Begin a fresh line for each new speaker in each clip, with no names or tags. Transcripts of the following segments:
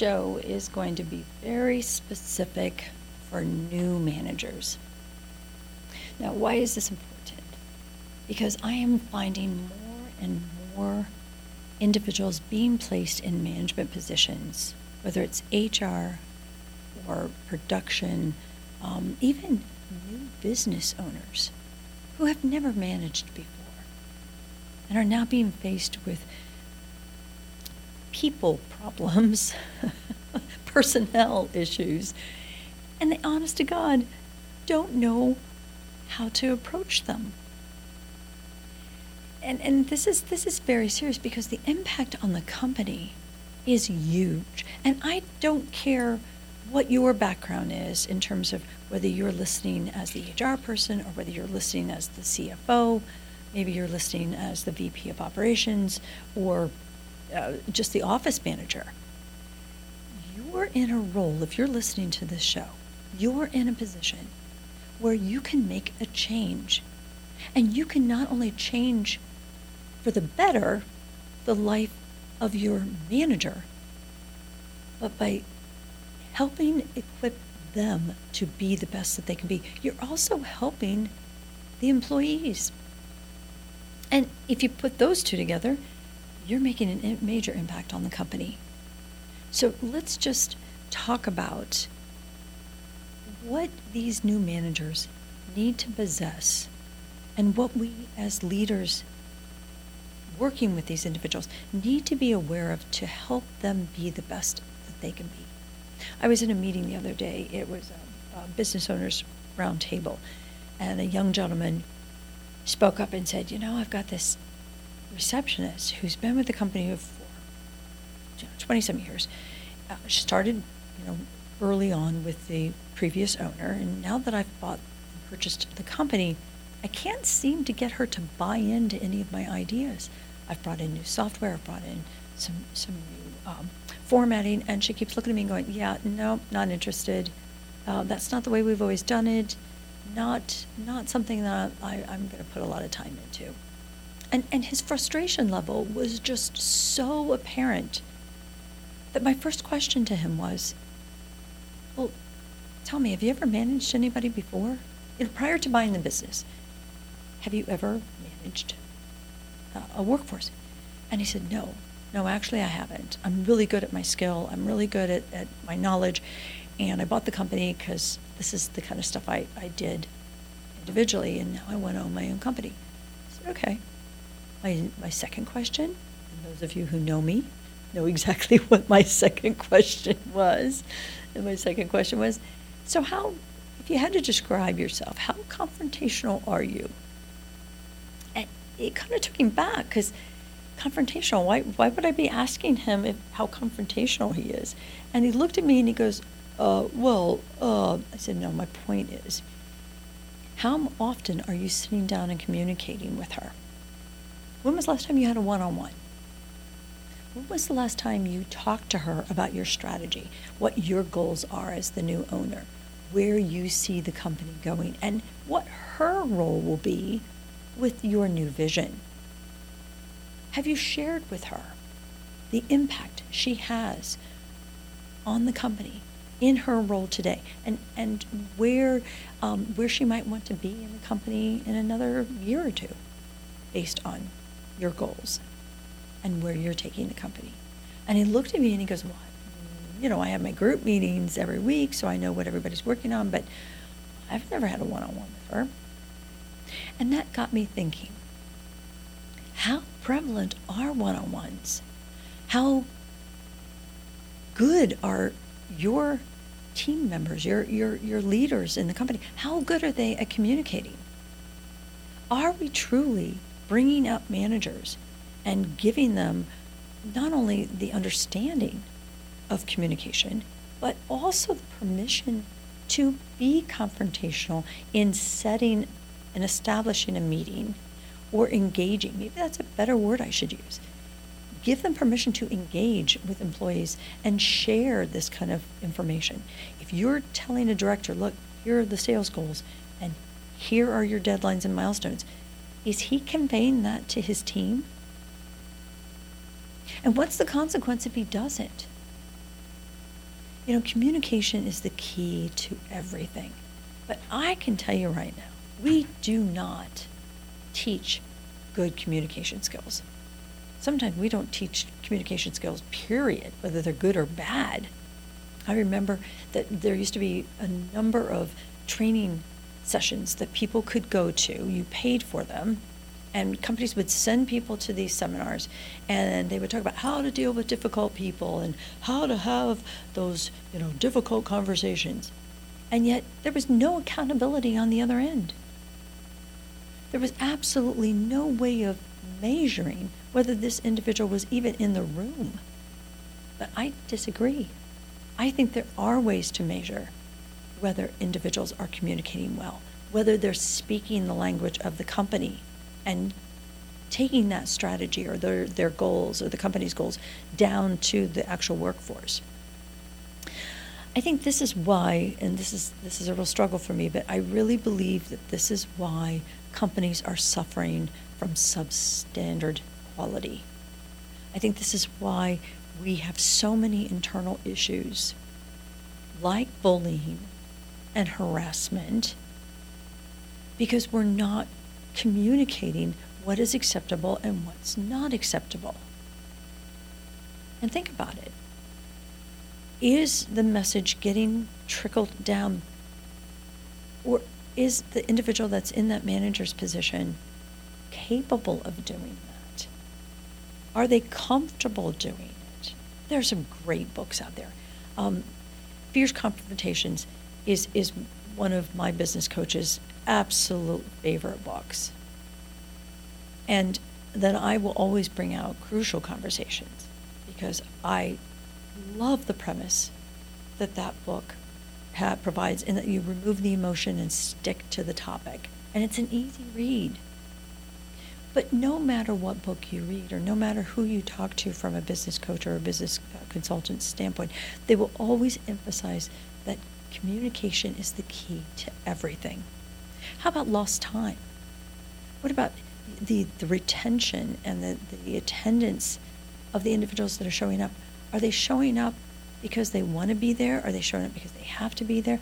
show is going to be very specific for new managers. Now, why is this important? Because I am finding more and more individuals being placed in management positions, whether it's HR or production, um, even new business owners who have never managed before and are now being faced with people problems, personnel issues, and they, honest to God, don't know how to approach them. And, and this is this is very serious because the impact on the company is huge. And I don't care what your background is in terms of whether you're listening as the HR person or whether you're listening as the CFO, maybe you're listening as the VP of operations or uh, just the office manager. You're in a role, if you're listening to this show, you're in a position where you can make a change. And you can not only change for the better the life of your manager, but by helping equip them to be the best that they can be, you're also helping the employees. And if you put those two together, you're making a major impact on the company. So let's just talk about what these new managers need to possess and what we as leaders working with these individuals need to be aware of to help them be the best that they can be. I was in a meeting the other day. It was a, a business owners roundtable, and a young gentleman spoke up and said, "You know, I've got this receptionist who's been with the company for 27 years. Uh, she started, you know, early on with the previous owner, and now that I've bought and purchased the company, I can't seem to get her to buy into any of my ideas. I've brought in new software, I've brought in some some new um, formatting, and she keeps looking at me and going, "Yeah, no, not interested. Uh, that's not the way we've always done it. Not not something that I, I'm going to put a lot of time into." And and his frustration level was just so apparent that my first question to him was, "Well, tell me, have you ever managed anybody before? You know, prior to buying the business, have you ever managed uh, a workforce?" And he said, "No, no, actually, I haven't. I'm really good at my skill. I'm really good at, at my knowledge, and I bought the company because this is the kind of stuff I, I did individually, and now I want to own my own company." I said, "Okay." My my second question, and those of you who know me know exactly what my second question was. And my second question was, so how, if you had to describe yourself, how confrontational are you? And it kind of took him back because confrontational, why, why would I be asking him if, how confrontational he is? And he looked at me and he goes, uh, well, uh, I said, no, my point is, how often are you sitting down and communicating with her? When was the last time you had a one on one? When was the last time you talked to her about your strategy, what your goals are as the new owner, where you see the company going, and what her role will be with your new vision? Have you shared with her the impact she has on the company in her role today and, and where, um, where she might want to be in the company in another year or two based on your goals? and where you're taking the company. And he looked at me and he goes, Well, you know, I have my group meetings every week, so I know what everybody's working on, but I've never had a one on one with her. And that got me thinking how prevalent are one on ones? How good are your team members, your, your, your leaders in the company? How good are they at communicating? Are we truly bringing up managers and giving them not only the understanding of communication, but also the permission to be confrontational in setting and establishing a meeting or engaging. Maybe that's a better word I should use. Give them permission to engage with employees and share this kind of information. If you're telling a director, look, here are the sales goals and here are your deadlines and milestones, is he conveying that to his team? And what's the consequence if he doesn't? You know, communication is the key to everything. But I can tell you right now, we do not teach good communication skills. Sometimes we don't teach communication skills, period, whether they're good or bad. I remember that there used to be a number of training sessions that people could go to. You paid for them, and companies would send people to these seminars, and they would talk about how to deal with difficult people and how to have those, you know, difficult conversations. And yet, there was no accountability on the other end. There was absolutely no way of measuring whether this individual was even in the room. But I disagree. I think there are ways to measure whether individuals are communicating well, whether they're speaking the language of the company and taking that strategy or their, their goals or the company's goals down to the actual workforce. I think this is why, and this is this is a real struggle for me, but I really believe that this is why companies are suffering from substandard quality. I think this is why we have so many internal issues like bullying and harassment because we're not communicating what is acceptable and what's not acceptable. And think about it. Is the message getting trickled down? Or is the individual that's in that manager's position capable of doing that? Are they comfortable doing it? There are some great books out there. Um, Fierce Confrontations is, is one of my business coach's absolute favorite books. And then I will always bring out crucial conversations because I love the premise that that book provides in that you remove the emotion and stick to the topic. And it's an easy read. But no matter what book you read, or no matter who you talk to from a business coach or a business consultant standpoint, they will always emphasize that communication is the key to everything. How about lost time? What about the, the retention and the, the attendance of the individuals that are showing up? Are they showing up because they want to be there? Are they showing up because they have to be there?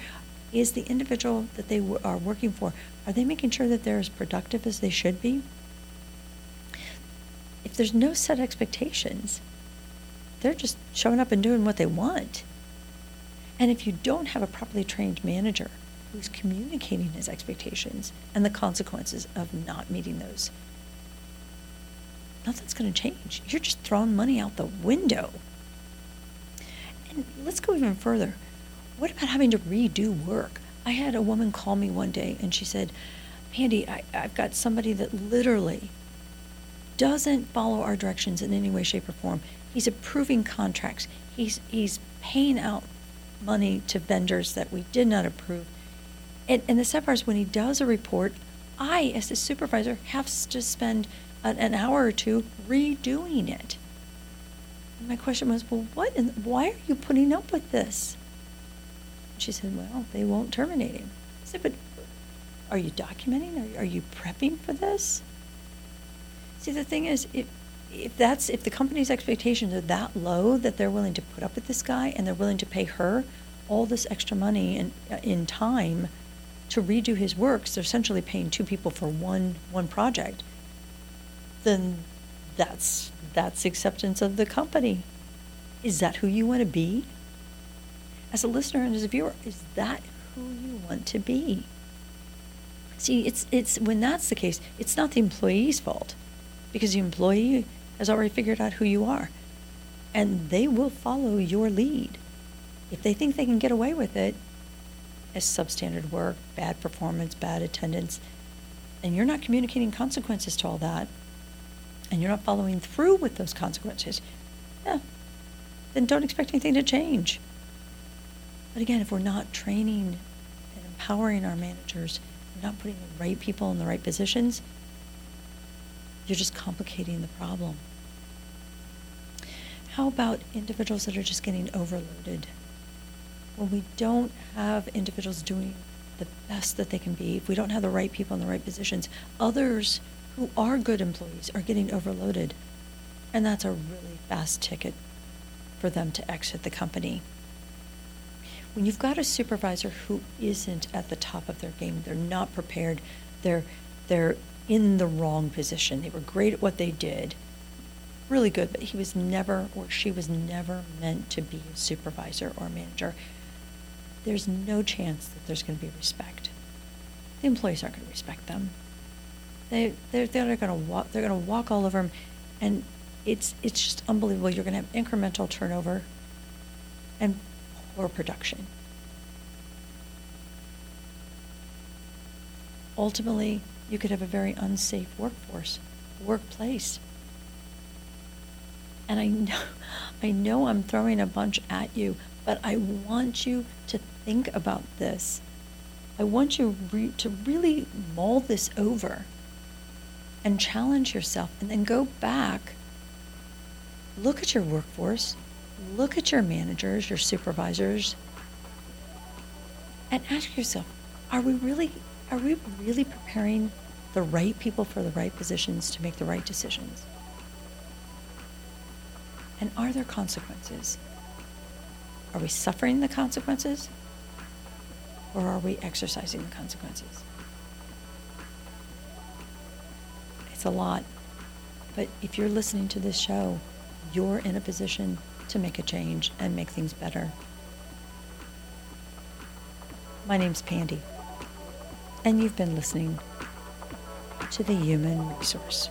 Is the individual that they w- are working for, are they making sure that they're as productive as they should be? if there's no set expectations, they're just showing up and doing what they want. And if you don't have a properly trained manager who's communicating his expectations and the consequences of not meeting those, nothing's going to change. You're just throwing money out the window. And let's go even further. What about having to redo work? I had a woman call me one day and she said, Mandy, I, I've got somebody that literally doesn't follow our directions in any way, shape, or form. He's approving contracts. He's he's paying out money to vendors that we did not approve. And, and the sad part is when he does a report, I, as the supervisor, have to spend an, an hour or two redoing it. And my question was, well, what? And why are you putting up with this? She said, well, they won't terminate him. I said, but are you documenting? Are, are you prepping for this? See, the thing is, if if that's if the company's expectations are that low that they're willing to put up with this guy and they're willing to pay her all this extra money and in, uh, in time to redo his works, they're essentially paying two people for one one project. Then that's that's acceptance of the company. Is that who you want to be? As a listener and as a viewer, is that who you want to be? See, it's it's when that's the case, it's not the employee's fault because the employee has already figured out who you are. And they will follow your lead. If they think they can get away with it as substandard work, bad performance, bad attendance, and you're not communicating consequences to all that, and you're not following through with those consequences, yeah, then don't expect anything to change. But again, if we're not training and empowering our managers, we're not putting the right people in the right positions, you're just complicating the problem. How about individuals that are just getting overloaded? When we don't have individuals doing the best that they can be, if we don't have the right people in the right positions, others who are good employees are getting overloaded. And that's a really fast ticket for them to exit the company. when you've got a supervisor who isn't at the top of their game, they're not prepared, they're they're in the wrong position. They were great at what they did, really good, but he was never or she was never meant to be a supervisor or manager. There's no chance that there's going to be respect. The employees aren't going to respect them. They they're, they're going to walk they're going to walk all over them, and it's it's just unbelievable. You're going to have incremental turnover and poor production. Ultimately, you could have a very unsafe workforce, workplace. And I know, I know I'm throwing a bunch at you, but I want you to think about this. I want you re- to really mull this over and challenge yourself and then go back. Look at your workforce, look at your managers, your supervisors, and ask yourself, are we really are we really preparing the right people for the right positions to make the right decisions? And are there consequences? Are we suffering the consequences? Or are we exercising the consequences? It's a lot. But if you're listening to this show, you're in a position to make a change and make things better. My name's Mandy, and you've been listening to the Human Resource.